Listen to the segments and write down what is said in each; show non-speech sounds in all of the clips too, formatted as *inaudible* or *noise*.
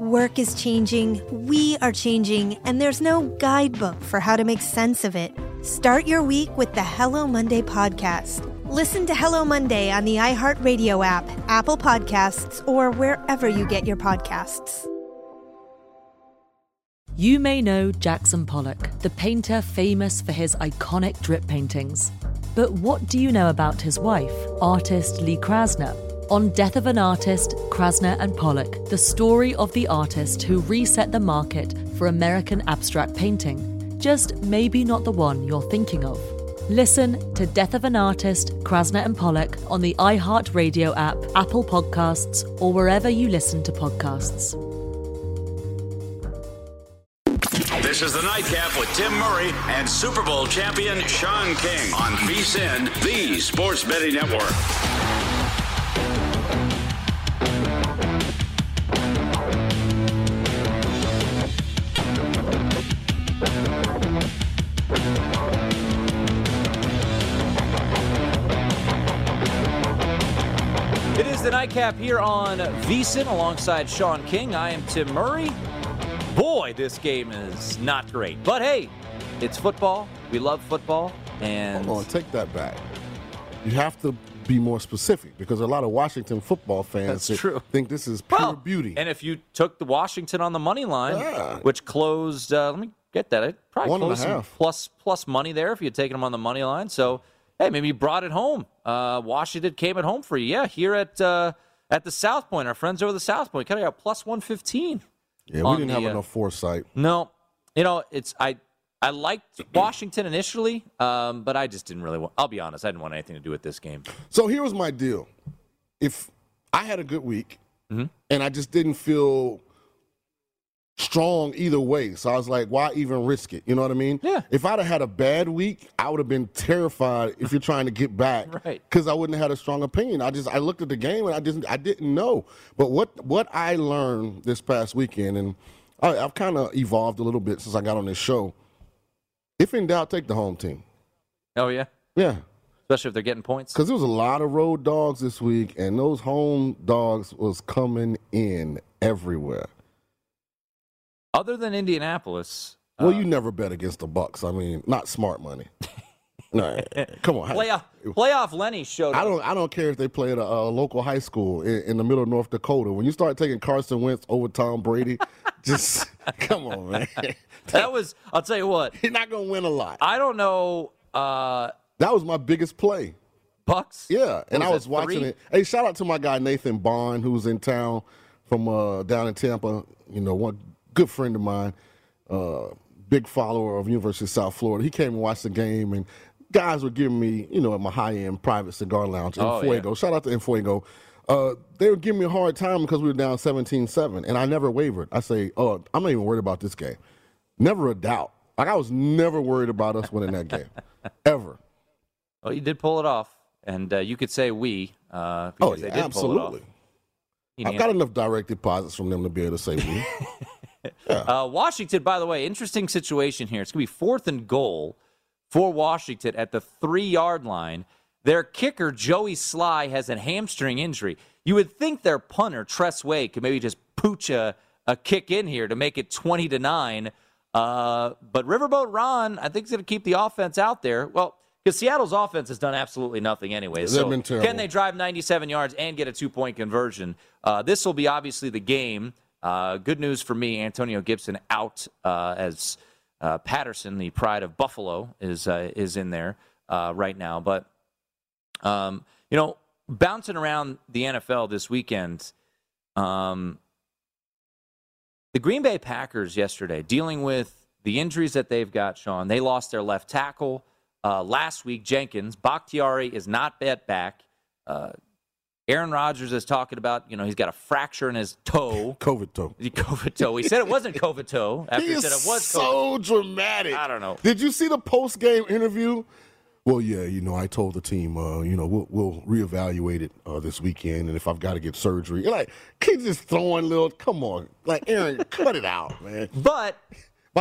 Work is changing, we are changing, and there's no guidebook for how to make sense of it. Start your week with the Hello Monday podcast. Listen to Hello Monday on the iHeartRadio app, Apple Podcasts, or wherever you get your podcasts. You may know Jackson Pollock, the painter famous for his iconic drip paintings. But what do you know about his wife, artist Lee Krasner? On Death of an Artist, Krasner and Pollock, the story of the artist who reset the market for American abstract painting. Just maybe not the one you're thinking of. Listen to Death of an Artist, Krasner and Pollock on the iHeartRadio app, Apple Podcasts, or wherever you listen to podcasts. This is the Nightcap with Tim Murray and Super Bowl champion Sean King on VSIN, the Sports Betting Network. Nightcap here on VSIN alongside Sean King. I am Tim Murray. Boy, this game is not great. But hey, it's football. We love football. And Hold on, take that back. You have to be more specific because a lot of Washington football fans think- this is pure well, beauty. And if you took the Washington on the money line, Yeah. which closed, uh, let me get that. It probably One and a closed some plus plus money there if you had taken them on the money line. So hey, maybe you brought it home. Uh, Washington came at home for you. Yeah, here at uh, at the South Point, our friends over the South Point kind of got plus one fifteen. yeah, we didn't the, have uh, enough foresight. No, you know, it's I I liked Washington initially, um, but I just didn't really want. I'll be honest, I didn't want anything to do with this game. So here was my deal. If I had a good week Mm-hmm. and I just didn't feel strong either way, so I was like, why even risk it? You know what I mean? Yeah. If I'd have had a bad week, I would have been terrified if you're trying to get back. *laughs* Right. Because I wouldn't have had a strong opinion. I just I looked at the game and I just I didn't know. But what what I learned this past weekend, and I, I've kind of evolved a little bit since I got on this show. If in doubt, take the home team. Oh yeah, Yeah. especially if they're getting points. Because there was a lot of road dogs this week, and those home dogs was coming in everywhere. Other than Indianapolis, Well, uh, you never bet against the Bucs. I mean, not smart money. *laughs* no, come on. playoff playoff Lenny showed I don't. I don't care if they play at a, a local high school in, in the middle of North Dakota. When you start taking Carson Wentz over Tom Brady, *laughs* just *laughs* come on, man. That was. I'll tell you what. You're not gonna win a lot. I don't know. Uh, That was my biggest play. Bucs. Yeah, and was I was it, watching three? it. Hey, shout out to my guy Nathan Bond, who's in town from uh, down in Tampa. You know, one good friend of mine, uh, big follower of University of South Florida. He came and watched the game, and guys were giving me, you know, at my high end private cigar lounge in Oh, Fuego. yeah. Shout out to Enfuego. Uh, they were giving me a hard time because we were down 17-7, and I never wavered. I say, oh, I'm not even worried about this game. Never a doubt. Like I was never worried about us winning that game, *laughs* ever. Well, you did pull it off, and uh, you could say we. Uh, Oh yeah, they did absolutely. Pull it off. I've got enough direct deposits from them to be able to say we. *laughs* *laughs* Uh, Washington, by the way, interesting situation here. It's going to be fourth and goal for Washington at the three yard line. Their kicker, Joey Slye, has a hamstring injury. You would think their punter, Tress Way, could maybe just pooch a, a kick in here to make it 20 to 9. Uh, but Riverboat Ron, I think, is going to keep the offense out there. Well, because Seattle's offense has done absolutely nothing anyway. So can they drive 97 yards and get a two point conversion? Uh, this will be obviously the game. Uh, good news for me Antonio Gibson out uh, as uh, Patterson, the pride of Buffalo, is, uh, is in there right now. But, um, you know, bouncing around the NFL this weekend, um, the Green Bay Packers yesterday dealing with the injuries that they've got, Sean. They lost their left tackle uh, last week, Jenkins. Bakhtiari is not yet back. Uh, Aaron Rodgers is talking about, you know, he's got a fracture in his toe. *laughs* COVID toe. The COVID toe. He said it wasn't COVID toe *laughs* after He he said it was COVID. so dramatic. I don't know. Did you see the post game interview? Well, yeah, you know, I told the team, uh, you know, we'll, we'll reevaluate it uh, this weekend, and if I've got to get surgery, like, keep just throwing little. Come on, like Aaron, *laughs* cut it out, man. But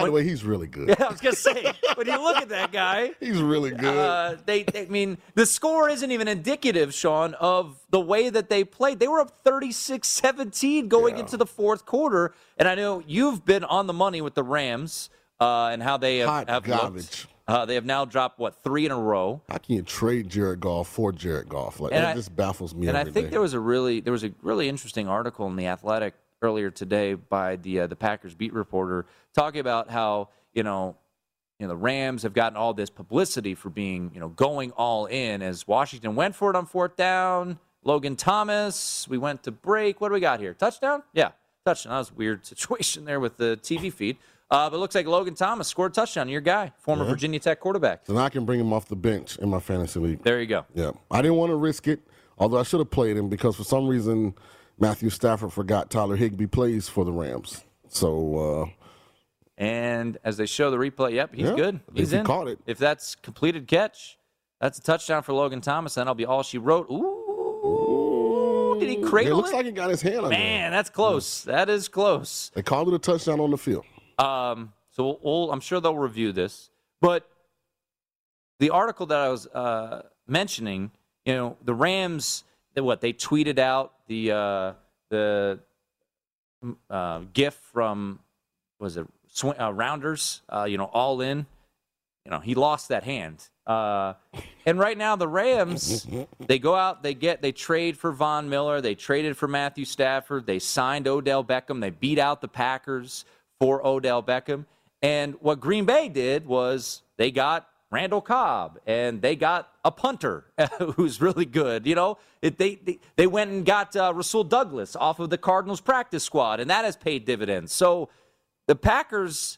By the way, he's really good. Yeah, I was gonna say, when you look at that guy, *laughs* He's really good. Uh, they, they- I mean, the score isn't even indicative, Sean, of the way that they played. They were up 36 17 going Yeah. into the fourth quarter. And I know you've been on the money with the Rams uh, and how they have, Hot have garbage. looked. Uh, they have now dropped, what, three in a row? I can't trade Jared Goff for Jared Goff? Like And that I- just baffles me. And I think day. there was a really there was a really interesting article in the Athletic earlier today by the uh, the Packers beat reporter talking about how you know you know the Rams have gotten all this publicity for being you know going all in as Washington went for it on fourth down. Logan Thomas, we went to break. What do we got here? Touchdown? Yeah, touchdown. That was a weird *laughs* situation there with the TV feed. Uh, but it looks like Logan Thomas scored a touchdown. Your guy, former Virginia Tech quarterback. So now I can bring him off the bench in my fantasy league. There you go. Yeah, I didn't want to risk it, although I should have played him because for some reason Matthew Stafford forgot Tyler Higbee plays for the Rams. So uh, And as they show the replay, yep, he's Yeah, good. He's he in. caught it. If that's completed catch, that's a touchdown for Logan Thomas. Then I'll be all she wrote. Ooh, did he cradle it looks it? like he got his hand on it. Man, that's close. That is close. They called it a touchdown on the field. Um, so we'll, we'll, I'm sure they'll review this. But the article that I was uh, mentioning, you know, the Rams, they, what they tweeted out the uh, the uh, GIF from was it Sw- uh, Rounders, uh, you know, all in. You know, he lost that hand. Uh, and right now, the Rams, *laughs* they go out, they get, they trade for Von Miller, they traded for Matthew Stafford, they signed Odell Beckham, they beat out the Packers for Odell Beckham. And what Green Bay did was they got Randall Cobb and they got a punter *laughs* who's really good. You know, it, they, they they went and got uh, Rasul Douglas off of the Cardinals practice squad, and that has paid dividends. So the Packers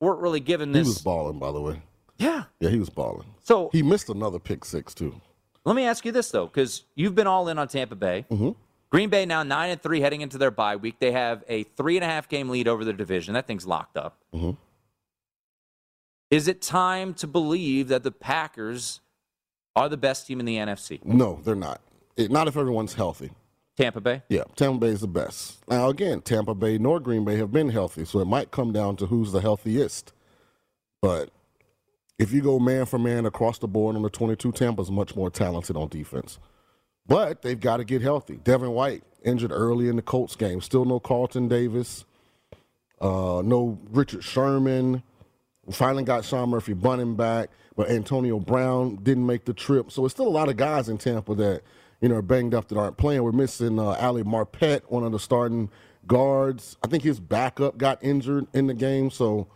weren't really given this. He was balling, by the way. yeah. Yeah, he was balling. So He missed another pick six too. let me ask you this though, because you've been all in on Tampa Bay. Green Bay now nine and three heading into their bye week. They have a three and a half game lead over the division. That thing's locked up. Is it time to believe that the Packers are the best team in the NFC? No, they're not. It, not if everyone's healthy. Tampa Bay. Yeah, Tampa Bay is the best. Now, again, Tampa Bay nor Green Bay have been healthy, so it might come down to who's the healthiest. But if you go man for man across the board on the 22, Tampa's much more talented on defense. But they've got to get healthy. Devin White injured early in the Colts game. Still no Carlton Davis. Uh, no Richard Sherman. We finally got Sean Murphy Bunting back, but Antonio Brown didn't make the trip. So it's still a lot of guys in Tampa that you know are banged up that aren't playing. We're missing uh, Ali Marpet, one of the starting guards. I think his backup got injured in the game. So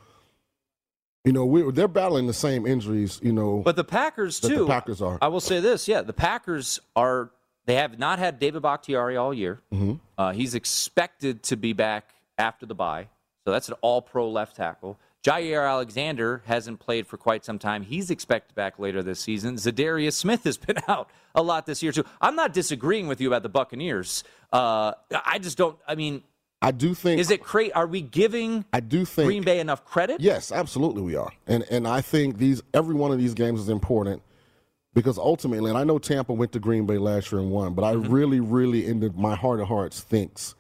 you know we they're battling the same injuries. You know, But the Packers That the too. Packers are. I will say this: yeah, the Packers are. They have not had David Bakhtiari all year. Mm-hmm. Uh, he's expected to be back after the bye, so that's an All-Pro left tackle. Jaire Alexander hasn't played for quite some time. He's expected back later this season. Za'Darius Smith has been *laughs* out a lot this year too. I'm not disagreeing with you about the Buccaneers. Uh, I just don't. I mean, I do think is it cra Are we giving I do think Green Bay enough credit? Yes, absolutely we are. And and I think these every one of these games is important because ultimately, and I know Tampa went to Green Bay last year and won, but I really, really in my heart of hearts thinks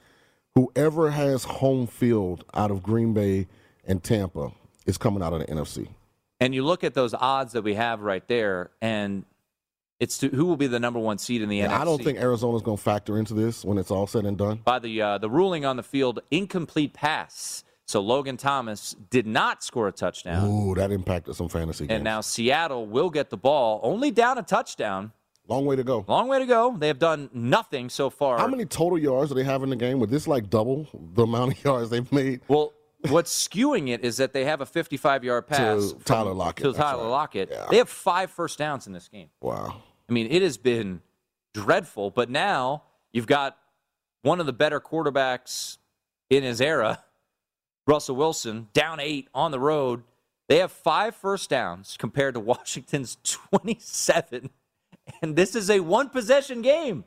whoever has home field out of Green Bay and Tampa is coming out of the NFC. And you look at those odds that we have right there, and It's to, who will be the number one seed in the Yeah, NFC. I don't think Arizona's going to factor into this when it's all said and done. by the uh, the ruling on the field, incomplete pass. So Logan Thomas did not score a touchdown, Ooh, that impacted some fantasy games. and now Seattle will get the ball, only down a touchdown. Long way to go. Long way to go. They have done nothing so far. How many total yards do they have in the game? Would this like double the amount of *laughs* yards they've made? Well, what's skewing it is that they have a 55-yard pass To Tyler Lockett, To Tyler right. Lockett. Yeah. They have five first downs in this game. Wow. I mean, it has been dreadful. But now you've got one of the better quarterbacks in his era, Russell Wilson, down eight on the road. They have five first downs compared to *laughs* Washington's 27. And this is a one possession game.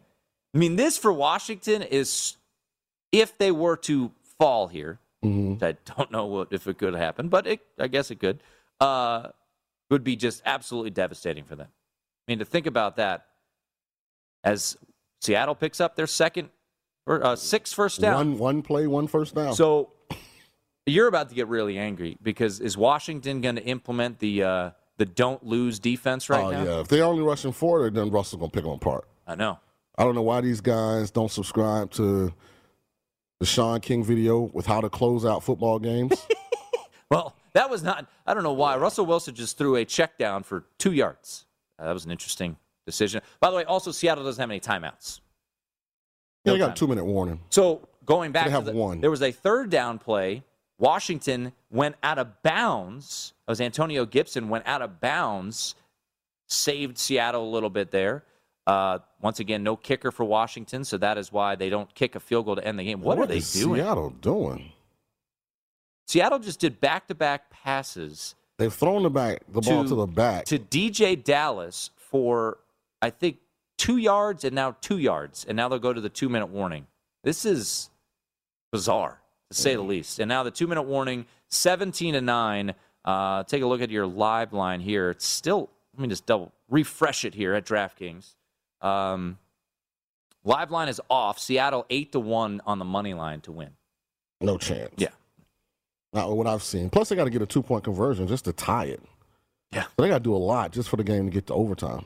I mean, this for Washington is if they were to fall here, which I don't know what, if it could happen, but it, I guess it could, uh, would be just absolutely devastating for them. I mean, to think about that as Seattle picks up their second or uh, six first down. One one play, one first down. So you're about to get really angry because is Washington going to implement the uh, the don't lose defense right oh now? yeah, if they're only rushing forward, then Russell's gonna pick them apart. I know. I don't know why these guys don't subscribe to the Sean King video with how to close out football games. *laughs* Well, that was not. I don't know why Russell Wilson just threw a check down for two yards. Uh, that was an interesting decision. By the way, also Seattle doesn't have any timeouts. yeah, No they got a two minute warning. So going back, They to have the- one. there was a third down play. Washington went out of bounds. It was Antonio Gibson went out of bounds, saved Seattle a little bit there. Uh, once again, no kicker for Washington, so that is why they don't kick a field goal to end the game. What, are they is doing? Seattle doing? Seattle just did back-to-back passes They've thrown the back the ball To- to the back. to DeeJay Dallas for I think two yards and now two yards, and now they'll go to the two-minute warning. This is bizarre to say the least. And now the two-minute warning, seventeen to nine. Uh, take a look at your live line here. It's still. Let me just double refresh it here at DraftKings. Um, live line is off. Seattle eight to one on the money line to win. no chance. Yeah. Not what I've seen. Plus, they got to get a two point conversion just to tie it. Yeah. So they got to do a lot just for the game to get to overtime.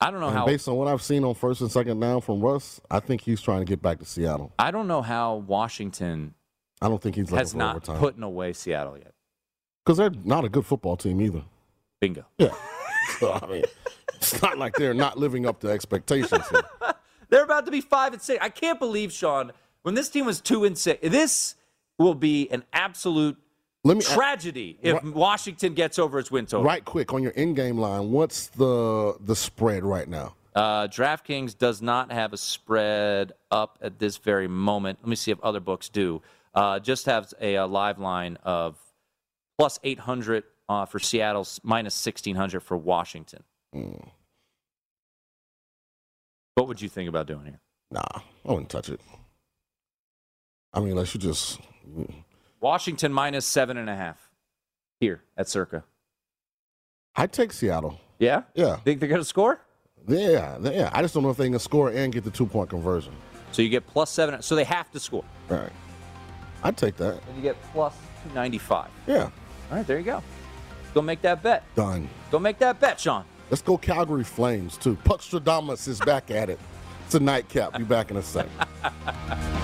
I don't know And how. based on what I've seen on first and second down from Russ, I think he's trying to get back to Seattle. I don't know how Washington I don't think he's has not overtime putting away Seattle yet. because they're not a good football team either. Bingo. Yeah. *laughs* so I mean, it's not like they're not living up to expectations. Here. *laughs* They're about to be five and six. I can't believe Sean when this team was two and six. This will be an absolute me tragedy if Right- Washington gets over its win total. right quick on your in-game line. What's the the spread right now? Uh, DraftKings does not have a spread up at this very moment. Let me see if other books do. Uh, just has a, uh live line of plus 800 uh, for Seattle, minus 1600 for Washington. Mm, What would you think about doing here? nah, I wouldn't touch it. I mean, unless you just Washington minus seven and a half here at Circa. I'd take Seattle. Yeah? Yeah, Think they're to score? yeah, yeah. I just don't know if they can score and get the two point conversion. So you get plus seven. So they have to score. All right, I'd take that. And you get plus 295. Yeah, All right, there you go. Go make that bet. done. Go make that bet, Sean. Let's go Calgary Flames too. Puck Stradamus is back at it. It's a nightcap. Be back in a second. *laughs*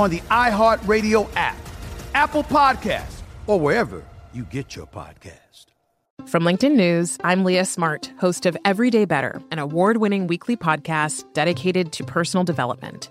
on the iHeartRadio app, Apple Podcast, or wherever you get your podcast. From LinkedIn News, I'm Leah Smart, host of Everyday Better, an award winning weekly podcast dedicated to personal development.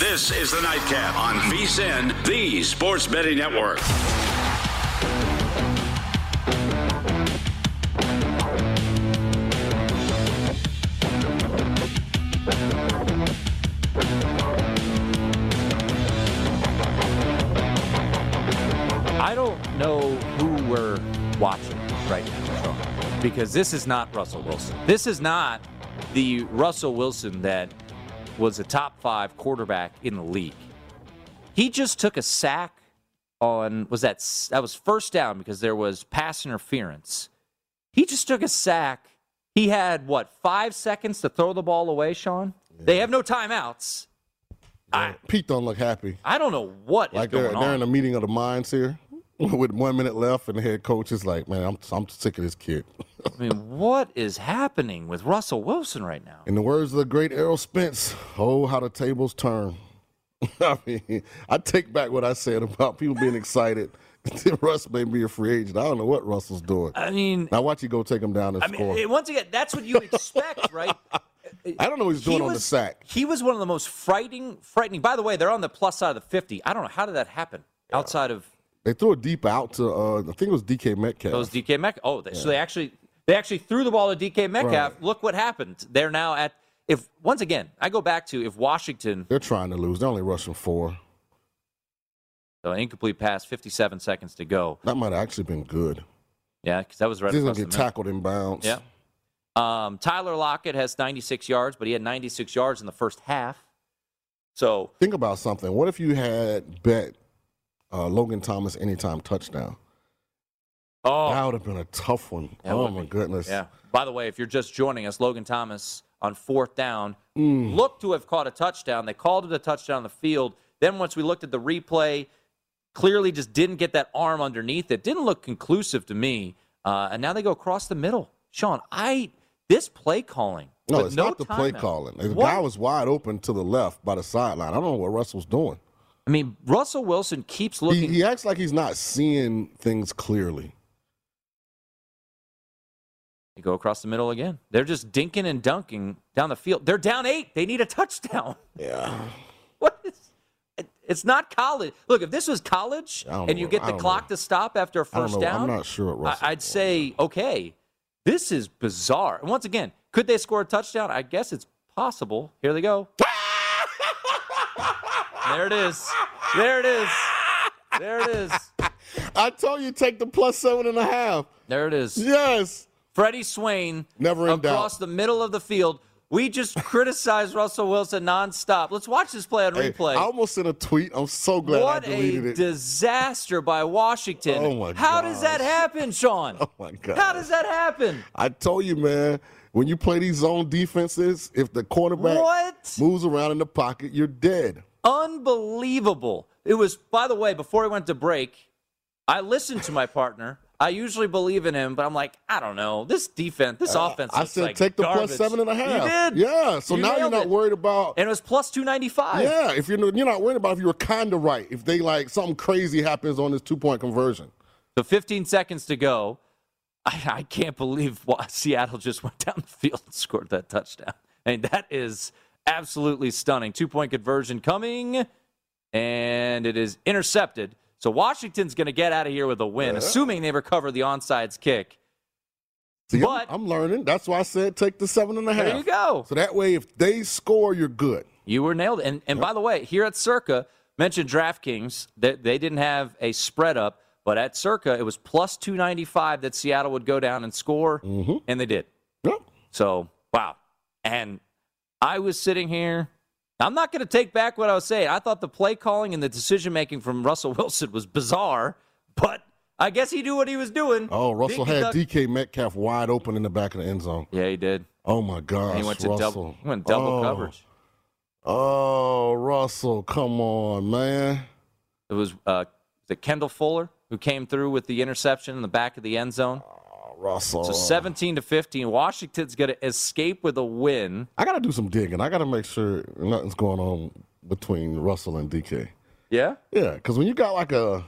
This is the Nightcap on VSIN, the Sports Betting Network. I don't know who we're watching right now, because this is not Russell Wilson. This is not the Russell Wilson that was a top five quarterback in the league. He just took a sack on was that that was first down because there was pass interference. He just took a sack. He had what five seconds to throw the ball away, Sean. Yeah. They have no timeouts. Yeah, I, Pete don't look happy. I don't know what like they're, they're in a meeting of the minds here *laughs* with one minute left, and the head coach is like, "Man, I'm I'm sick of this kid." I mean, what is happening with Russell Wilson right now? In the words of the great Errol Spence, "Oh, how the tables turn." *laughs* I mean, I take back what I said about people being excited. *laughs* Russ may be a free agent. I don't know what Russell's doing. I mean, now watch you go take him down and I score. Mean, once again, that's what you expect, right? I don't know what he's doing he was, on the sack. He was one of the most frightening, frightening. By the way, they're on the plus side of the 50. I don't know how did that happen yeah. outside of. They threw it deep out to uh, I think it was DK Metcalf. It was DK Metcalf. Oh, they, yeah. so they actually they actually threw the ball to DK Metcalf. Right. Look what happened. They're now at if once again I go back to if Washington they're trying to lose. They're only rushing four. So incomplete pass, 57 seconds to go. That might have actually been good. Yeah, because that was right. He's gonna get tackled in bounds. Yeah. Um, Tyler Lockett has 96 yards, but he had 96 yards in the first half. So think about something. What if you had bet uh, Logan Thomas anytime touchdown? Oh, that would have been a tough one. oh my be. goodness. Yeah. By the way, if you're just joining us, Logan Thomas on fourth down mm. looked to have caught a touchdown. They called it a touchdown on the field. Then once we looked at the replay, clearly just didn't get that arm underneath it. Didn't look conclusive to me. Uh, and now they go across the middle. Sean, I this play calling. No, it's no not the play out. calling. The what? guy was wide open to the left by the sideline. I don't know what Russell's doing. I mean, Russell Wilson keeps looking. he acts like he's not seeing things clearly. You go across the middle again. They're just dinking and dunking down the field. They're down eight. They need a touchdown. Yeah. *laughs* What is? it- It's not college. Look, if this was college and you know. get the clock know. to stop after a first down, I'm not sure I, would say okay. This is bizarre. And once again, could they score a touchdown? I guess it's possible. Here they go. There it is. There it is. There it is. I told you take the plus seven and a half. There it is. Yes. Freddie Swain Never in doubt. across the middle of the field. We just criticized Russell Wilson nonstop. Let's watch this play on Hey, replay. I almost sent a tweet. I'm so glad what I deleted a disaster by Washington. Oh, my How does that happen, Sean? *laughs* oh my god. How does that happen? I told you, man. When you play these zone defenses, if the quarterback What? moves around in the pocket, you're dead. Unbelievable. It was, by the way, before we went to break, I listened to my partner. I usually believe in him, but I'm like, I don't know. This defense, this offense. Uh, I said like take the garbage. plus seven and a half. You did. Yeah. So You now you're not it. worried about. And it was plus 295. Yeah. If you're you're not worried about if you were kind of right. If they like something crazy happens on this two point conversion. So 15 seconds to go. I, I can't believe why Seattle just went down the field and scored that touchdown. I mean, that is absolutely stunning. Two point conversion coming, and it is intercepted. So Washington's going to get out of here with a win, assuming they recover the onside kick. See, I'm- But- I'm, learning. That's why I said take the seven and a half. There you go. So that way, if they score, you're good. You were nailed. And and by the way, here at Circa, mentioned DraftKings that they didn't have a spread up, but at Circa it was plus two ninety five that Seattle would go down and score, and they did. Mm-hmm. Yep. So wow. And I was sitting here. I'm not going to take back what I was saying. I thought the play calling and the decision making from Russell *laughs* Wilson was bizarre, but I guess he knew what he was doing. Oh, Russell had DK Metcalf wide open in the back of the end zone. Yeah, he did. Oh my gosh, And he went to Russell. double. He went double Oh. coverage. Oh, Russell, come on, man. It was uh, the Kendall Fuller who came through with the interception in the back of the end zone. Russell. So 17 to 15. Washington's going to escape with a win. I got to do some digging. I got to make sure nothing's going on between Russell and DK. Yeah? Yeah, because when you got like a,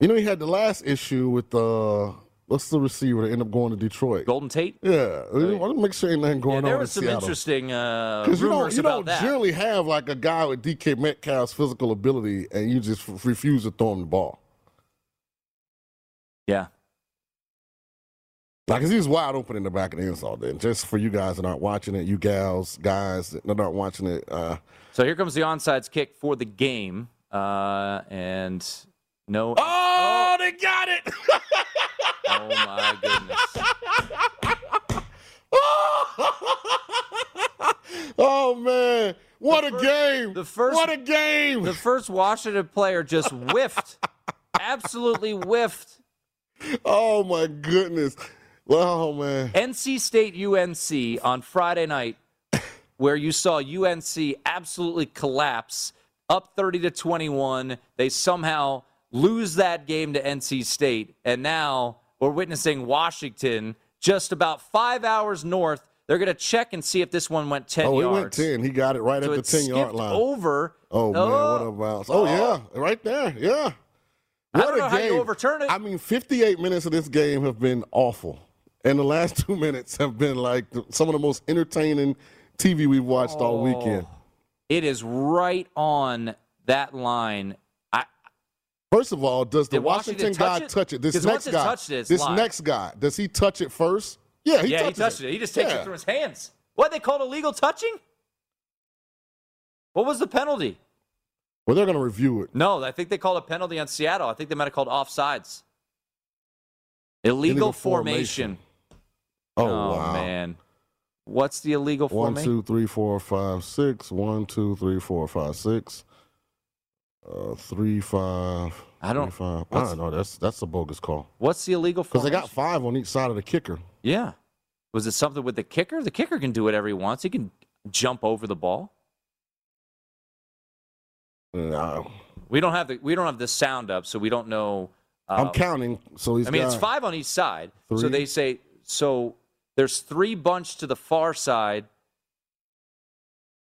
you know, he had the last issue with uh, what's the receiver that ended up going to Detroit? Golden Tate? Yeah, I want to make sure ain't nothing going Yeah, there on was in some Seattle. interesting uh, Because you don't, you about don't that. generally have like a guy with DK Metcalf's physical ability, and you just f- refuse to throw him the ball. Yeah. Like, 'cause he was wide open in the back of the end zone. Then, just for you guys that aren't watching it, you gals, guys that aren't watching it, uh, So here comes the onside kick for the game. Uh, and no. Oh, they got it! *laughs* Oh, my goodness. *laughs* oh man, what a game! The first, what a game! The first Washington player just whiffed. *laughs* Absolutely whiffed. Oh my goodness! Oh man, NC State UNC on Friday night, *laughs* where you saw UNC absolutely collapse, up 30 to 21. They somehow lose that game to NC State, and now we're witnessing Washington just about five hours north. They're going to check and see if this one went 10 oh, he yards. went ten. He got it right So at the ten yard line. over. Oh man, what a oh. bounce! Oh, yeah, right there. Yeah. I What don't a know how you game. overturn it. I mean, 58 minutes of this game have been awful, and the last *laughs* two minutes have been like some of the most entertaining TV we've watched all oh. weekend. It is right on that line. I, First of all, does the Washington Washington, touch guy it? touch it? This next guy, it, this live. next guy, does he touch it first? Yeah, he yeah, he touches touched it. He just takes Yeah. it through his hands. What they called illegal touching? What was the penalty? Well, they're going to review it. No, I think they called a penalty on Seattle. I think they might have called offsides. Illegal, Illegal formation. formation. Oh, wow. man. What's the illegal One, formation? two, three, four, five, six. One, two, three, four, five, six. Uh, three, five. I don't- Three, five. I don't know. That's that's a bogus call What's the illegal because they got five on each side of the kicker. Yeah. Was it something with the kicker? The kicker can do whatever he wants. He can jump over the ball. No, We don't have the we don't have the sound up, so we don't know. Uh, I'm counting. So he's. I mean, it's five on each side. So they say so. There's three bunch to the far side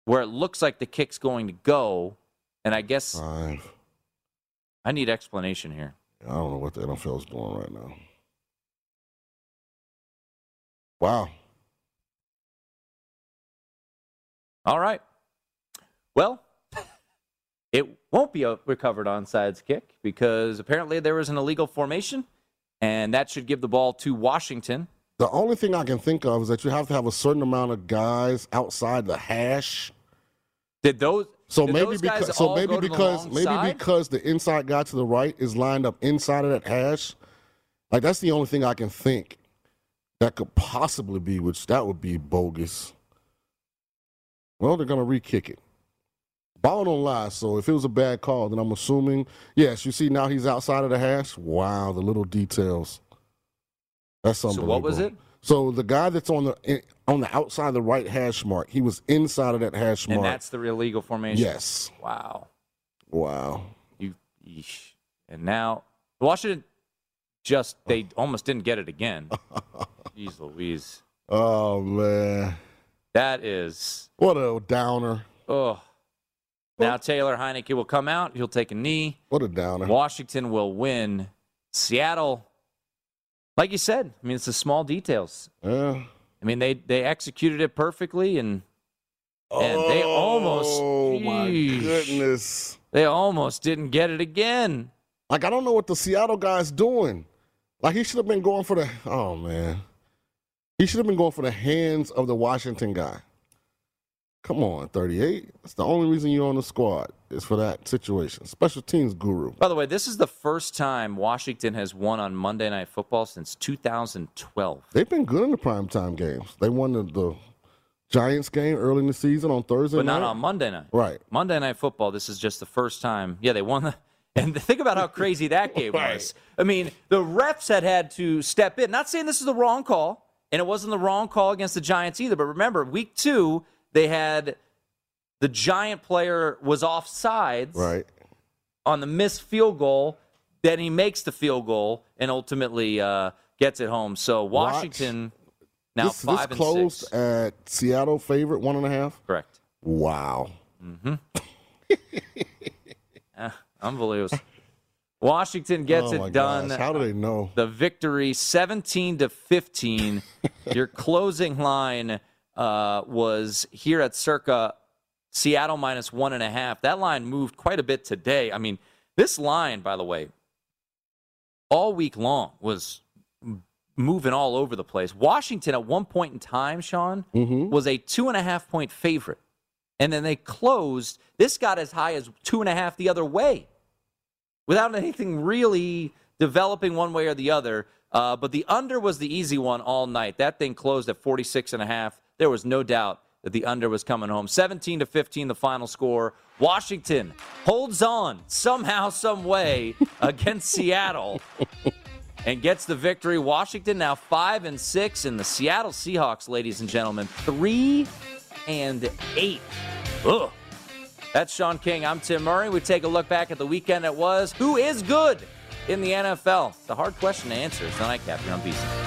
where it looks like the kick's going to go, And I guess Five. I need explanation here. I don't know what the NFL is doing right now. Wow. All right. Well, it won't be a recovered onside kick because apparently there was an illegal formation, and that should give the ball to Washington. The only thing I can think of is that you have to have a certain amount of guys outside the hash. Did those? So did maybe those because so maybe go to the because maybe side? because the inside guy to the right is lined up inside of that hash. Like that's the only thing I can think that could possibly be, which that would be bogus. Well, they're gonna re-kick it. Ball don't lie, so if it was a bad call, then I'm assuming yes. You see now he's outside of the hash. Wow, the little details. That's unbelievable. So what was it? So the guy that's on the on the outside of the right hash mark, he was inside of that hash mark. And that's the illegal formation. Yes. Wow. Wow. You. yeesh. And now Washington just they *laughs* almost didn't get it again. Jeez Louise. Oh man, That is what a downer! oh. Now Taylor Heinicke will come out. He'll take a knee. What a downer! Washington will win. Seattle, like you said, I mean it's the small details. Yeah. I mean they they executed it perfectly and and they oh, almost Oh my goodness! they almost didn't get it again. Like I don't know what the Seattle guy's doing. Like he should have been going for the. Oh man, he should have been going for the hands of the Washington guy. Come on, 38. That's the only reason you're on the squad is for that situation. Special teams guru. By the way, this is the first time Washington has won on Monday Night Football since 2012. They've been good in the primetime games. They won the, the Giants game early in the season on Thursday But night. not on Monday night. Right. Monday Night Football, this is just the first time. Yeah, they won the. *laughs* And think about how crazy that game *laughs* was. I mean, the refs had had to step in. Not saying this is the wrong call, and it wasn't the wrong call against the Giants either. But remember, week two, they had the Giant player was off sides Right. on the missed field goal. Then he makes the field goal and ultimately uh, gets it home. So Washington now this, five this and closed six. at Seattle favorite one and a half. Correct. Wow. Mm-hmm. *laughs* Ah, unbelievable. Washington gets Oh it done. gosh, How do they know? The victory, 17 to 15. *laughs* Your closing line uh, was here at circa Seattle minus one and a half. That line moved quite a bit today. I mean, this line, by the way, all week long was moving all over the place. Washington, at one point in time, Sean, Mm-hmm. was a two and a half point favorite. And then they closed. This got as high as two and a half the other way without anything really developing one way or the other. Uh, but the under was the easy one all night. That thing closed at 46 and a half. There was no doubt that the under was coming home. 17 to 15, the final score. Washington holds on somehow, some way *laughs* against Seattle and gets the victory. Washington now five and six, and the Seattle Seahawks, ladies and gentlemen, three and eight. Ugh. That's Sean King. I'm Tim Murray. We take a look back at the weekend that was. Who is good in the NFL? It's a hard question to answer. It's the nightcap here on VC.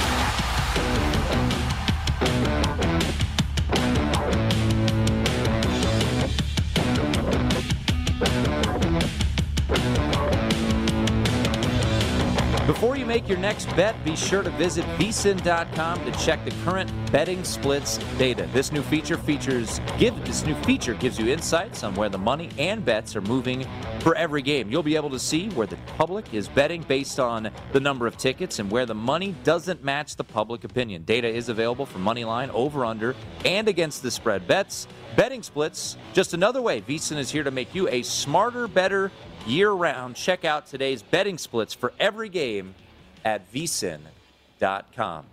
Before you make your next bet, be sure to visit vsin.com to check the current betting splits data. This new feature features give this new feature gives you insights on where the money and bets are moving for every game. You'll be able to see where the public is betting based on the number of tickets and where the money doesn't match the public opinion. Data is available for money line, over under, and against the spread bets. Betting splits, just another way VSIN is here to make you a smarter, better year round. Check out today's betting splits for every game at vsin.com.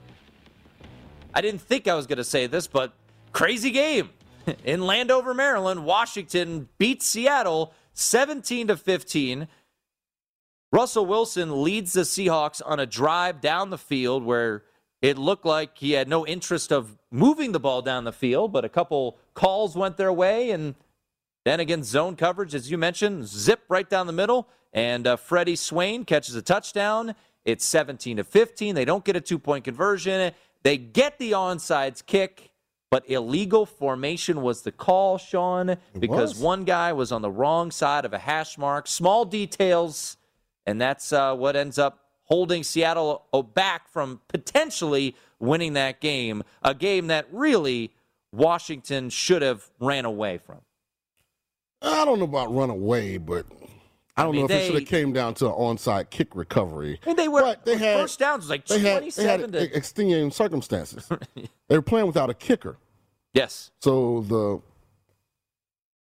I didn't think I was going to say this, but crazy game *laughs* in Landover, Maryland. Washington beats Seattle 17 to 15. Russell Wilson leads the Seahawks on a drive down the field where it looked like he had no interest of moving the ball down the field, but a couple calls went their way and then again, zone coverage, as you mentioned, zip right down the middle, and uh, Freddie Swain catches a touchdown, It's 17 to 15. They don't get a two point conversion. They get the onside kick, but illegal formation was the call, Sean, because was. one guy was on the wrong side of a hash mark. Small details, and that's uh, what ends up holding Seattle uh, back from potentially winning that game. A game that really Washington should have ran away from. I don't know about run away, but I don't mean, know if they- it should have came down to an onside kick recovery. I mean, they were But they had first downs was like they had, they 27 had to extenuating circumstances. *laughs* they were playing without a kicker, yes. so the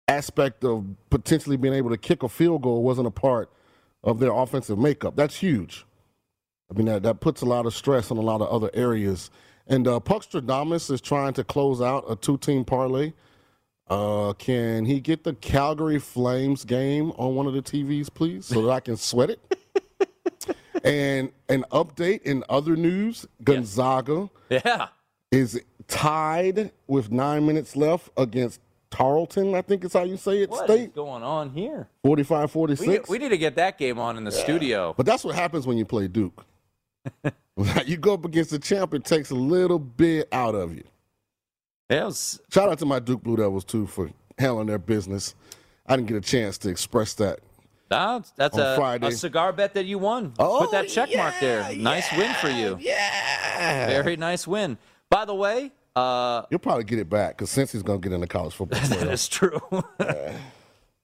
aspect of potentially being able to kick a field goal wasn't a part of their offensive makeup. That's huge. I mean, that, that puts a lot of stress on a lot of other areas. And uh, Puckstradamus is trying to close out a two-team parlay. Uh, can he get the Calgary Flames game on one of the TVs, please, so that I can sweat it? *laughs* and an update in other news: Gonzaga Yeah. is tied with nine minutes left against Tarleton. I think is how you say it. What is State going on here? 45 46. we need to get that game on in the studio. But that's what happens when you play Duke. *laughs* *laughs* you go up against the champ, it takes a little bit out of you. Yeah, was, Shout out to my Duke Blue Devils too for handling their business. I didn't get a chance to express that. that's On a, Friday. a cigar bet that you won. Oh, Put that check mark there. Nice win for you. Yeah. Very nice win. By the way, uh, You'll probably get it back because since he's going to get into college football *laughs* that is true. *laughs*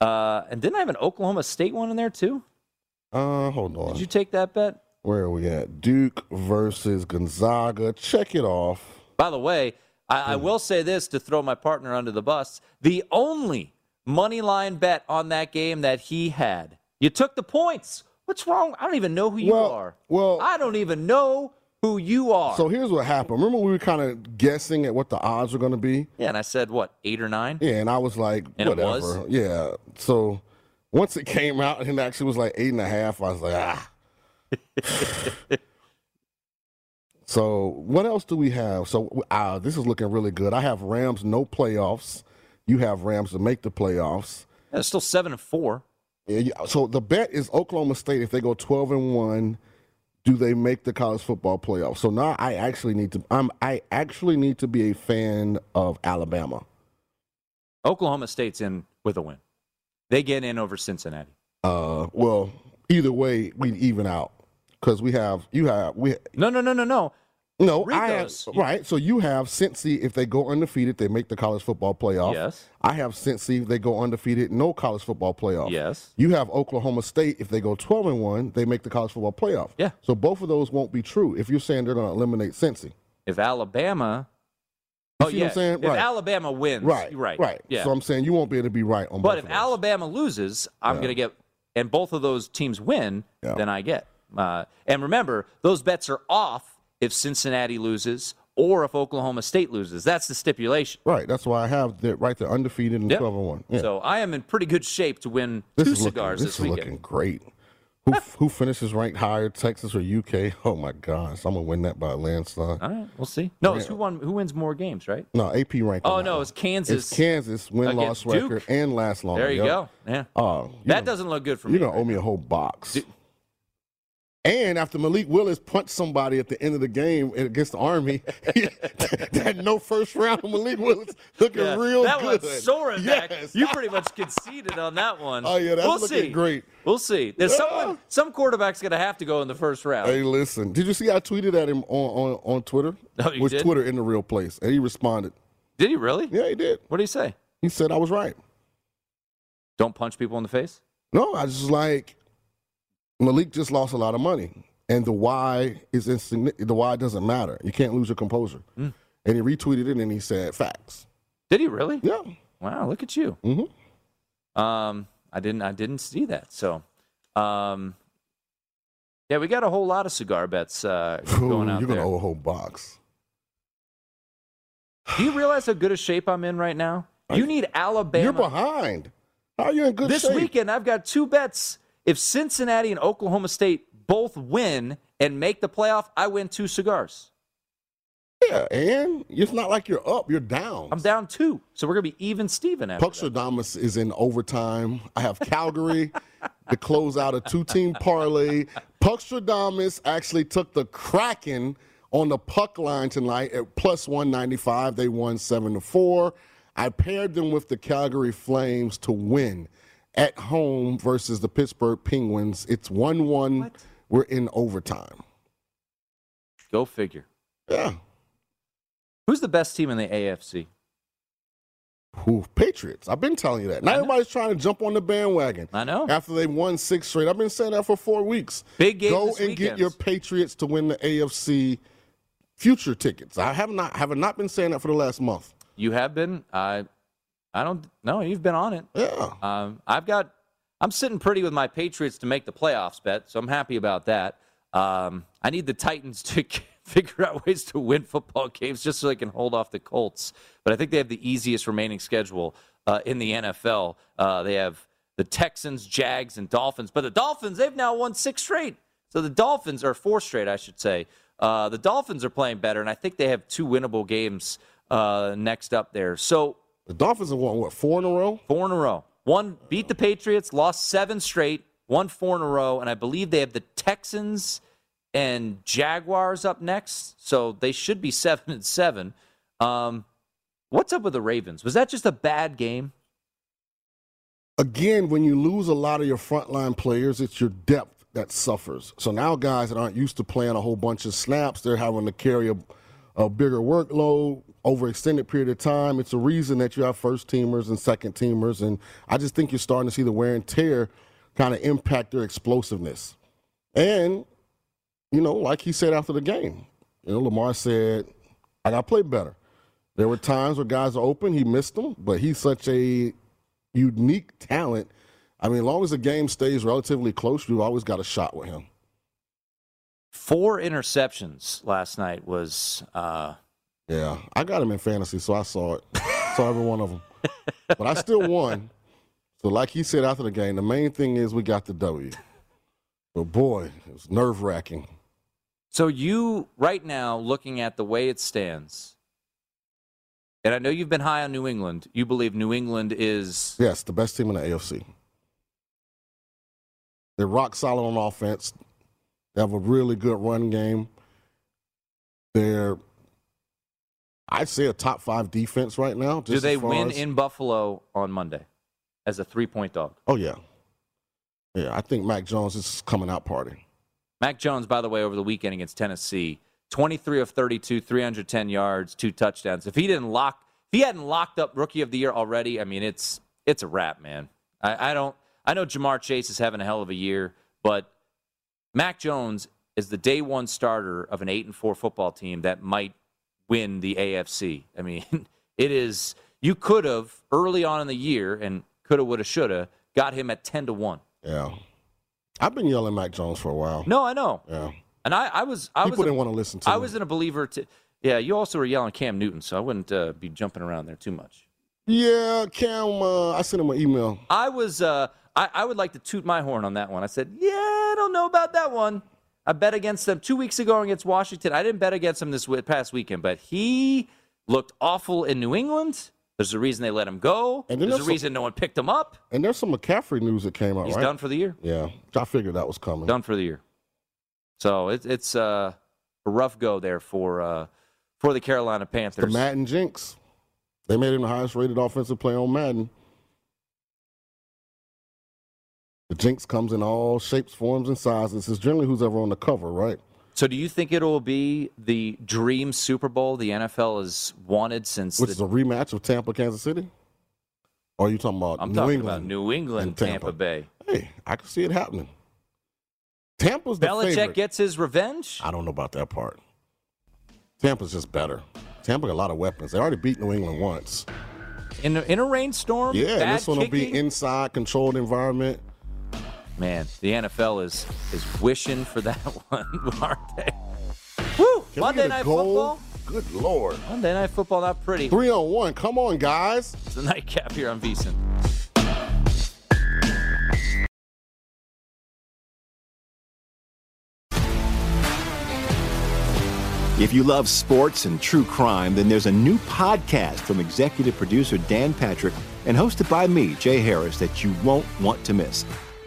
uh, and didn't I have an Oklahoma State one in there too? Uh, hold on. Did you take that bet? Where are we at? Duke versus Gonzaga. Check it off. By the way, I, I will say this to throw my partner under the bus. The only money line bet on that game that he had, you took the points. What's wrong? I don't even know who you Well- are. well- I don't even know who you are. So here's what happened. Remember, we were kind of guessing at what the odds were going to be? yeah, and I said what eight or nine. Yeah, and I was like, And it whatever. was? Yeah. So once it came out and it actually was like eight and a half, I was like, ah. *laughs* so what else do we have? So uh, this is looking really good. I have Rams no playoffs. You have Rams to make the playoffs. Yeah, it's still seven and four. Yeah, so the bet is Oklahoma State if they go twelve and one, do they make the college football playoff? So now I actually need to I'm I actually need to be a fan of Alabama. Oklahoma State's in with a win. They get in over Cincinnati. Uh, well, either way, we even out because we have you have we No, no, no, no, no. No Read I have right. So you have Cincy if they go undefeated, they make the college football playoff. Yes. I have Cincy if they go undefeated, no college football playoff. Yes. You have Oklahoma State if they go twelve and one, they make the college football playoff. Yeah. So both of those won't be true if you're saying they're going to eliminate Cincy. If Alabama, You oh yeah, what I'm saying? if Right. Alabama wins, Right, right, right. yeah. So I'm saying you won't be able to be right on. but both if of those. Alabama loses, I'm Yeah. going to get, and both of those teams win, Yeah. then I get. Uh, and remember, those bets are off if Cincinnati loses or if Oklahoma State loses. That's the stipulation. right, that's why I have the right there undefeated and Yep. twelve and one. Yeah. So I am in pretty good shape to win this two is looking, cigars this this, is weekend. looking great. Who who finishes ranked higher, Texas or UK? *laughs* Oh my gosh, I'm gonna win that by a landslide. All right, we'll see. No, it's who won? Who wins more games, right? No, AP ranked. Oh no, it's Kansas. It's Kansas win loss Duke. record and last longer. There you Yep. go. Yeah, Oh, you that gonna- doesn't look good for me. You're gonna owe me a whole box. Dude. And after Malik Willis punched somebody at the end of the game against the Army, *laughs* that no first round Malik Willis looking Yeah, real that good. one's soaring back. You pretty much conceded on that one. Oh yeah, that's we'll looking see. great. We'll see. There's someone, some quarterback's going to have to go in the first round. Hey, listen. Did you see I tweeted at him on on, on Twitter? Oh, you Was did? Twitter in the real place? And he responded. Did he really? Yeah, he did. What did he say? He said I was right. Don't punch people in the face. No, I just like Malik just lost a lot of money, and the why is insignificant. The why doesn't matter. You can't lose your composure. Mm. And he retweeted it and he said facts. Did he really? Yeah. Wow, look at you. Mm-hmm. Um, I didn't. I didn't see that. So, um, yeah, we got a whole lot of cigar bets uh, going out you're there. gonna owe a whole box. Do you realize how good a shape I'm in right now? You need Alabama. You're behind. How are you in good this shape? This weekend, I've got two bets. If Cincinnati and Oklahoma State both win and make the playoff, I win two cigars. Yeah, and it's not like you're up. You're down. I'm down two, so we're gonna be even Steven after. Is in overtime. I have Calgary *laughs* to close out a two-team parlay. Puckstradamus actually took the Kraken on the puck line tonight at plus 195. They won 7 to 4. I paired them with the Calgary Flames to win at home versus the Pittsburgh Penguins. It's 1 1. We're in overtime. Go figure. Yeah. Who's the best team in the AFC? Who? Patriots. I've been telling you that. Now everybody's trying to jump on the bandwagon. I know. After they won six straight. I've been saying that for four weeks. Big game Go this and weekend. get your Patriots to win the AFC future tickets. I have not have not been saying that for the last month. You have been. I, I don't. No, you've been on it. Yeah. Um, I've got. I'm sitting pretty with my Patriots to make the playoffs bet, so I'm happy about that. Um, I need the Titans to *laughs* figure out ways to win football games just so they can hold off the Colts. But I think they have the easiest remaining schedule uh, in the NFL. Uh, they have the Texans, Jags, and Dolphins. But the Dolphins, they've now won six straight. So the Dolphins are four straight, I should say. Uh, the Dolphins are playing better, and I think they have two winnable games uh, next up there. So the Dolphins have won what four in a row? Four in a row. One beat the Patriots, lost seven straight, won four in a row, and I believe they have the Texans and Jaguars up next. So they should be *laughs* seven and seven. Um, what's up with the Ravens? Was that just a bad game? Again, when you lose a lot of your frontline players, it's your depth that suffers. So now guys that aren't used to playing a whole bunch of snaps, they're having to carry a, a bigger workload over extended period of time. It's a reason that you have first teamers and second teamers, and I just think you're starting to see the wear and tear kind of impact their explosiveness. And you know, like he said after the game, you know, Lamar said, "I got to play better." There were times where guys are open, he missed them, but he's such a unique talent. I mean, as long as the game stays relatively close, you've always got a shot with him. Four interceptions last night was. Uh... Yeah, I got him in fantasy, so I saw it. saw every one of them. But I still won. So, like he said after the game, the main thing is we got the W. But boy, it was nerve wracking. So you right now looking at the way it stands, and I know you've been high on New England. You believe New England is yes the best team in the AFC. They're rock solid on offense. They have a really good run game. They're, I'd say, a top five defense right now. Do they win as- in Buffalo on Monday as a three point dog? Oh yeah, yeah. I think Mac Jones is coming out party. Mac Jones, by the way, over the weekend against Tennessee, 23 of 32, 310 yards, two touchdowns. If he didn't lock, if he hadn't locked up Rookie of the Year already, I mean, it's it's a wrap, man. I, I don't. I know Ja'Marr Chase is having a hell of a year, but Mac Jones is the day one starter of an eight and four football team that might win the AFC. I mean, *laughs* it is. You could have early on in the year and coulda, woulda, shoulda got him at ten to one. Yeah, I've been yelling Mac Jones for a while. No, I know. Yeah, And I, I was, I people was, didn't a, want to listen to. I me. wasn't a believer to. Yeah, you also were yelling Cam Newton, so I wouldn't uh, be jumping around there too much. Yeah, Cam. Uh, I sent him an email. I was. Uh, I, I would like to toot my horn on that one. I said, yeah, I don't know about that one. I bet against them two weeks ago against Washington. I didn't bet against him this past weekend, but he looked awful in New England. There's a reason they let him go. And then There's a some- reason no one picked him up. And there's some McCaffrey news that came out. He's right? done for the year. Yeah, I figured that was coming. Done for the year. So it, it's uh, a rough go there for uh, for the Carolina Panthers. The Panthers. Madden jinx. They made him the highest rated offensive player on Madden. The jinx comes in all shapes, forms, and sizes. It's generally who's ever on the cover, right? So do you think it'll be the dream Super Bowl the NFL has wanted since Which the is a rematch of Tampa, Kansas City? Or are you talking about I'm New talking England? about New England, and Tampa. Bay. Hey, I can see it happening. Tampa's the Belichick favorite. gets his revenge. I don't know about that part. Tampa's just better. Tampa got a lot of weapons. They already beat New England once. In a, in a rainstorm. Yeah, this one will be inside, controlled environment. Man, the NFL is is wishing for that *laughs* one, aren't they? Woo! Can Monday night goal? football. Good lord. Monday night football, not pretty. Three on one. Come on, guys. It's the nightcap here on VSiN. If you love sports and true crime, then there's a new podcast from executive producer Dan Patrick and hosted by me, Jay Harris, that you won't want to miss.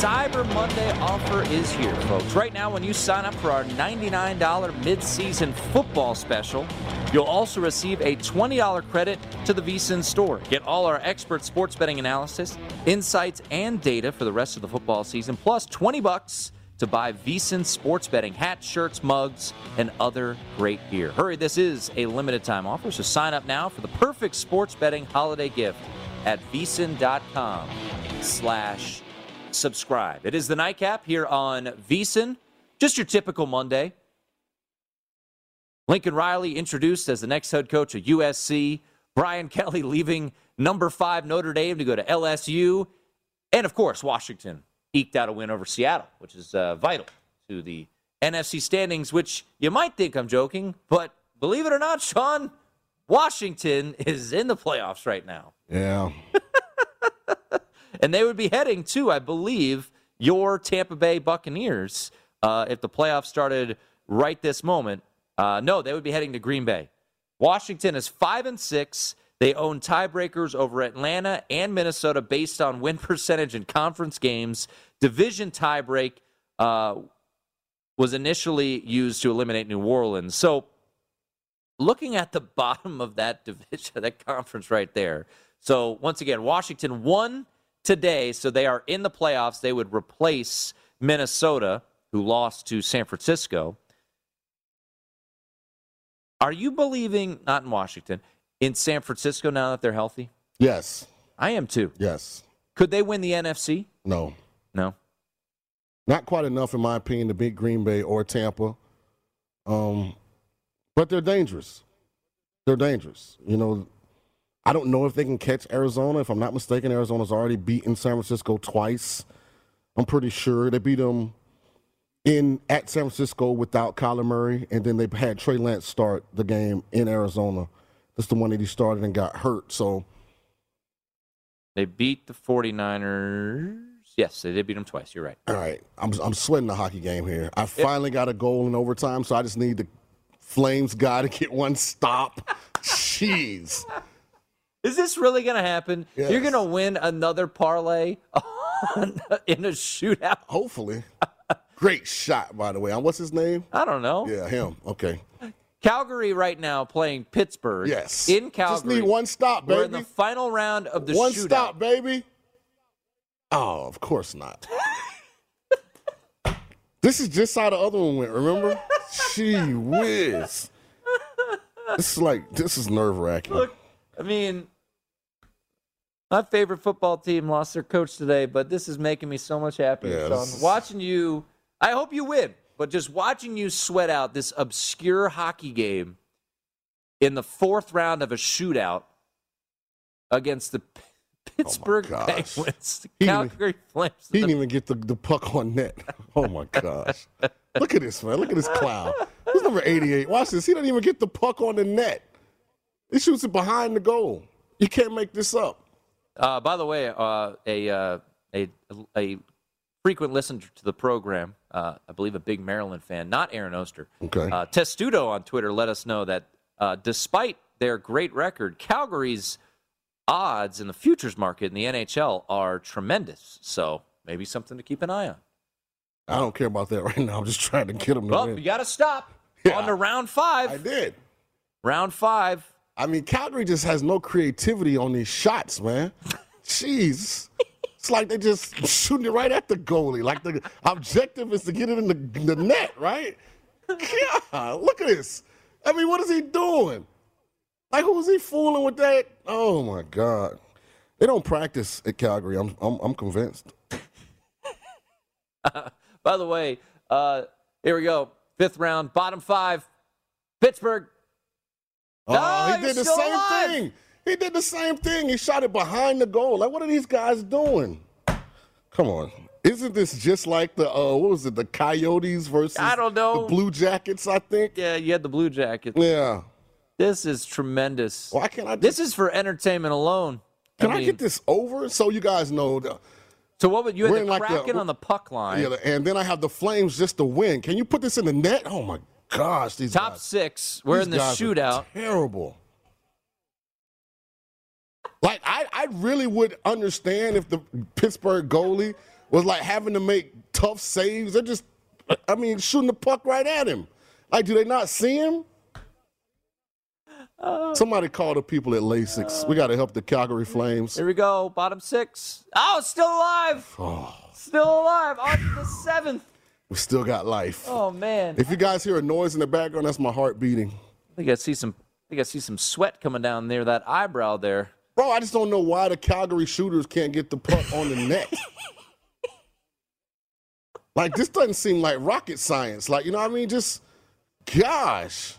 Cyber Monday offer is here, folks. Right now, when you sign up for our $99 mid-season football special, you'll also receive a $20 credit to the VSiN store. Get all our expert sports betting analysis, insights, and data for the rest of the football season, plus 20 bucks to buy VSiN sports betting hats, shirts, mugs, and other great gear. Hurry, this is a limited time offer, so sign up now for the perfect sports betting holiday gift at vsin.com slash subscribe. It is the nightcap here on VSiN, just your typical Monday. Lincoln Riley introduced as the next head coach of USC. Brian *laughs* Kelly leaving number five Notre Dame to go to LSU. And of course, Washington eked out a win over Seattle, which is uh, vital to the NFC standings, which you might think I'm joking, but believe it or not, Sean, Washington is in the playoffs right now. Yeah. *laughs* and they would be heading to, I believe, your Tampa Bay Buccaneers uh, if the playoffs started right this moment. Uh, no, they would be heading to Green Bay. Washington is five and six. They own tiebreakers over Atlanta and Minnesota based on win *laughs* percentage in conference games. Division tiebreak uh, was initially used to eliminate New Orleans. So, looking at the *laughs* bottom of that division, that conference right there. So, once again, Washington won today, so they are in the playoffs. They would replace Minnesota, who lost to San Francisco. Are you believing, not in Washington, in San Francisco now that they're healthy? Yes. I am too. Yes. Could they win the NFC? No. No. Not quite enough, in my opinion, to beat Green Bay or Tampa. Um, but they're dangerous. They're dangerous. You know, I don't know if they can catch Arizona. If I'm not mistaken, Arizona's already beaten San Francisco twice. I'm pretty sure they beat them in at San Francisco without Kyler Murray, and then they had Trey Lance start the game in Arizona. That's the one that he started and got hurt. So they beat the 49ers. Yes, they did beat them twice. You're right. All right. I'm, I'm sweating the hockey game here. I finally got a goal in overtime, so I just need the Flames guy to get one stop. *laughs* Jeez. Is this really going to happen? Yes. You're going to win another parlay *laughs* in a shootout? Hopefully. Great shot, by the way. Uh, what's his name? I don't know. Yeah, him. Okay. Calgary right now playing Pittsburgh. Yes. In Calgary. Just need one stop, baby. We're in the final round of the shootout. one shootout. stop, baby. Oh, of course not. *laughs* this is just how the other one went, remember? Gee whiz. This is like, this is nerve wracking. Look, I mean, my favorite football team lost their coach today, but this is making me so much happier. Yeah, so is- watching you. I hope you win, but just watching you sweat out this obscure hockey game in the fourth round of a shootout against the Pittsburgh oh, gosh. Penguins, the He Calgary Flames. He didn't even get the, the puck on net. *laughs* Oh my gosh. Look at this, man. Look at this clown. Who's number 88? Watch this. He doesn't even get the puck on the net. He shoots it behind the goal. You can't make this up. Uh, by the way, uh, a, uh, a a frequent listener to the program, uh, I believe a big Maryland fan, not Aaron Oster. Okay. Uh, Testudo on Twitter let us know that uh, despite their great record, Calgary's odds in the futures market in the NHL are tremendous. So maybe something to keep an eye on. I don't care about that *laughs* right now. I'm just trying to get him to Well, you got to stop Yeah. on to round five. I did. Round five. I mean, Calgary just has no creativity on these shots, man. Jeez. It's like they're just shooting it right at the goalie. Like the objective is to get it in the, the net, right? God, look at this. I mean, what is he doing? Like, who is he fooling with that? Oh my God. They don't practice at Calgary. I'm I'm, I'm convinced. *laughs* By the way, uh, here we go. Fifth round, bottom five. Pittsburgh. Oh, No, he did the same alive. thing. He did the same thing. He shot it behind the goal. Like, what are these guys doing? Come on. Isn't this just like the uh what was it, the Coyotes versus I don't know. the Blue Jackets, I think? Yeah, you had the Blue Jackets. Yeah. This is tremendous. Why can't I This is for entertainment alone. Can I, mean, get this over so you guys know the, So what would you had the like the- Kraken on the puck line? yeah, and then I have the Flames just to win. Can you put this in the net? Oh my gosh, these Top guys, six. We're in the shootout. Terrible. Like I, I really would understand if the Pittsburgh goalie was like having to make tough saves. They're just, I mean, shooting the puck right at him. Like, do they not see him? Oh. Somebody call the people at LASIK. we got to help the Calgary Flames. Here we go. Bottom six. Oh, it's still alive. Oh, Still alive. On to the seventh. We still got life. Oh man. If you guys hear a noise in the background, that's my heart beating. I think I see some. I think I see some sweat coming down near that eyebrow there. Bro, I just don't know why the Calgary shooters can't get the puck on the net. *laughs* like this doesn't seem like rocket science. Like, you know what I mean? Just gosh.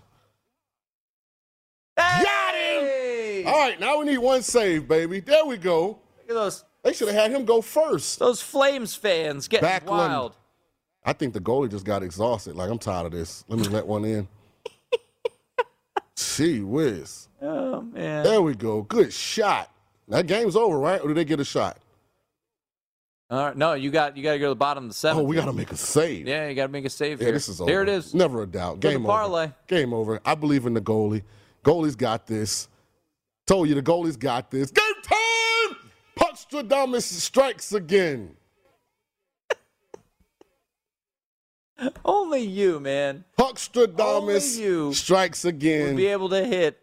Got him! All right, now we need one save, baby. There we go. Look at those. They should have had him go first. Those Flames fans getting Backlund. wild. I think the goalie just got exhausted. Like, I'm tired of this. Let me let one in. *laughs* Gee whiz. Oh man. There we go. Good shot. That game's over, right? Or do they get a shot? All right. No, you got you got to go to the bottom of the seventh. Oh, we got to make a save. Yeah, you got to make a save Yeah, here. this is over. Here it is. Never a doubt. For the Game parlay. over. Game over. I believe in the goalie. Goalie's got this. Told you the goalie's got this. Game time! Puckstradamus strikes again. *laughs* Only you, man. You strikes again. Would be able to hit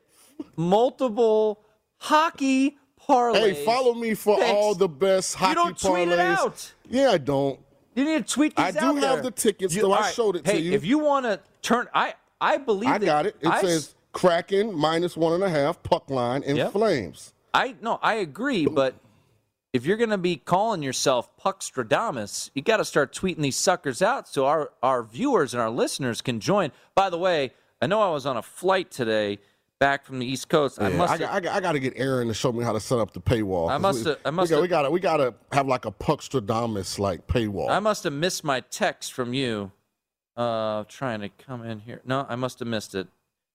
multiple hockey parlays. Hey, follow me for Thanks. all the best hockey parlays. You don't tweet it out. Yeah, I don't. You need to tweet these I do out have the tickets, You- though. I showed it hey, to you. if you want to turn, I I believe I got it. It I, says Kraken minus one and a half, puck line, in Yep. Flames. I no, I agree, but if you're going to be calling yourself Puckstradamus, you got to start tweeting these suckers out so our our viewers and our listeners can join. By the way, I know I was on a flight today back from the East Coast. I must I, got- I, got- I got to get Aaron to show me how to set up the paywall. I must we- have- I must we got, have- we got to we got to have like a Puckstradamus like paywall. I must have missed my text from you. Uh, trying to come in here. No, I must have missed it.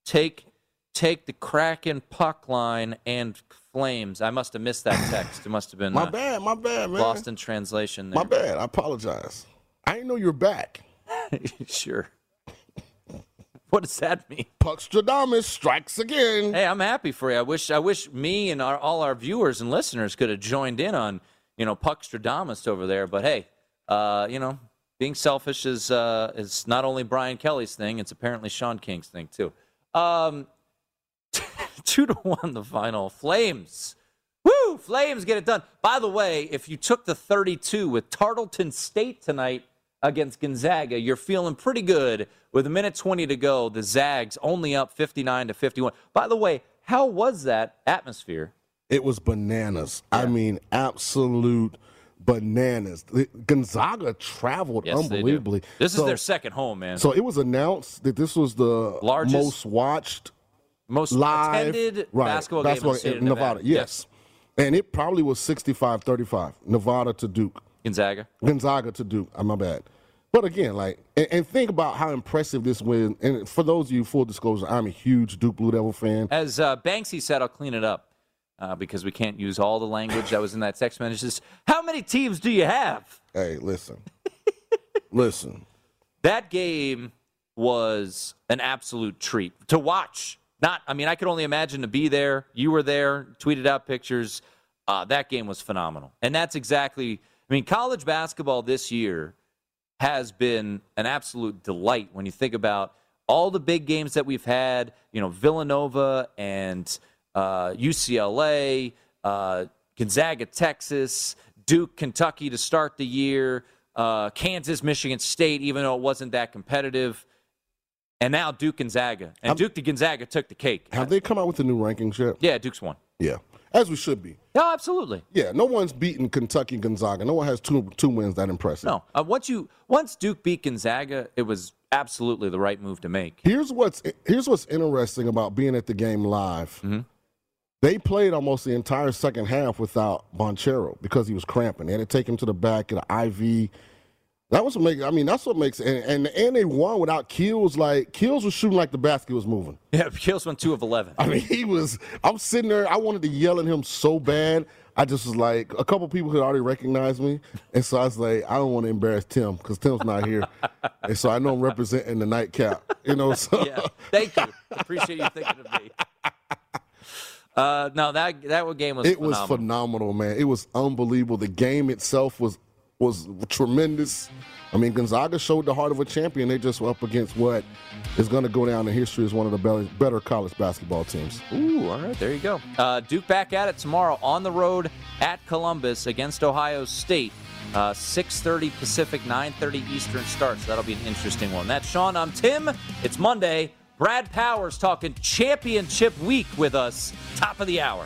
Take, take the Kraken puck line and Flames. I must have missed that text. It must have been *laughs* my uh, bad, my bad, man. lost in translation. There. My bad. I apologize. I didn't know you were back. *laughs* sure. What does that mean? Puckstradamus strikes again. Hey, I'm happy for you. I wish I wish me and our, all our viewers and listeners could have joined in on, you know, Puckstradamus over there. But hey, uh, you know, being selfish is uh, is not only Brian Kelly's thing; it's apparently Sean King's thing too. Um, two to one, the final. Flames. Woo! Flames get it done. By the way, if you took the 32 with Tarleton State tonight against Gonzaga, you're feeling pretty good. With a minute 20 to go, the Zags only up 59 to 51. By the way, how was that atmosphere? It was bananas. I mean, absolute bananas. Gonzaga traveled Yes, unbelievably. This is their second home, man. So it was announced that this was the Largest- most watched, Most live attended right, basketball game in of Nevada. Yes. And it probably was 65 35, Nevada to Duke. Gonzaga. Gonzaga to Duke. Uh, my bad. But again, like, and, and think about how impressive this win. And for those of you, full disclosure, I'm a huge Duke Blue Devil fan. As uh, Banksy said, I'll clean it up uh, because we can't use all the language that was in that text message. Just, How many teams do you have? Hey, listen. *laughs* listen. That game was an absolute treat to watch. Not, I mean, I could only imagine to be there. You were there, tweeted out pictures. Uh, that game was phenomenal. And that's exactly, I mean, college basketball this year has been an absolute delight when you think about all the big games that we've had, you know, Villanova and uh, UCLA, uh, Gonzaga, Texas, Duke, Kentucky to start the year, uh, Kansas, Michigan State, even though it wasn't that competitive. And now Duke Gonzaga. And Duke to Gonzaga took the cake. Have they come out with the new rankings yet? Yeah, Duke's won. Yeah. As we should be. No, absolutely. Yeah, no one's beaten Kentucky Gonzaga. No one has two two wins that impressive. No, uh, once you once Duke beat Gonzaga, it was absolutely the right move to make. Here's what's here's what's interesting about being at the game live. Mm-hmm. They played almost the entire second half without Banchero because he was cramping. They had to take him to the back, get an IV. That was what makes. I mean, that's what makes. And, and and they won without Keels. Like Keels was shooting like the basket was moving. *laughs* Yeah, Keels went two of eleven. I mean, he was. I'm sitting there. I wanted to yell at him so bad. I just was like, a couple people had already recognized me, and so I was like, I don't want to embarrass Tim because Tim's not here, *laughs* and so I know I'm representing the nightcap. You know, so yeah, thank you. Appreciate you thinking of me. *laughs* Uh, no, that that game was it phenomenal. was phenomenal, man. It was unbelievable. The game itself was was tremendous. I mean, Gonzaga showed the heart of a champion. They just were up against what is going to go down in history as one of the better, college basketball teams. Ooh, all right, there you go. Uh, Duke back at it tomorrow on the road at Columbus against Ohio State. Uh, 6:30 Pacific, 9:30 Eastern starts. That'll be an interesting one. That's Sean. I'm Tim. It's Monday. Brad Powers talking championship week with us. Top of the hour.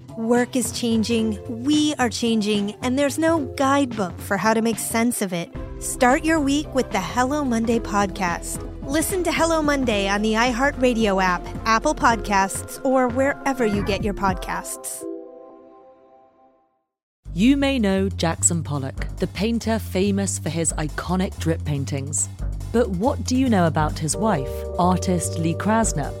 Work is changing, we are changing, and there's no guidebook for how to make sense of it. Start your week with the Hello Monday podcast. Listen to Hello Monday on the iHeartRadio app, Apple Podcasts, or wherever you get your podcasts. You may know Jackson Pollock, the painter famous for his iconic drip paintings. But what do you know about his wife, artist Lee Krasner?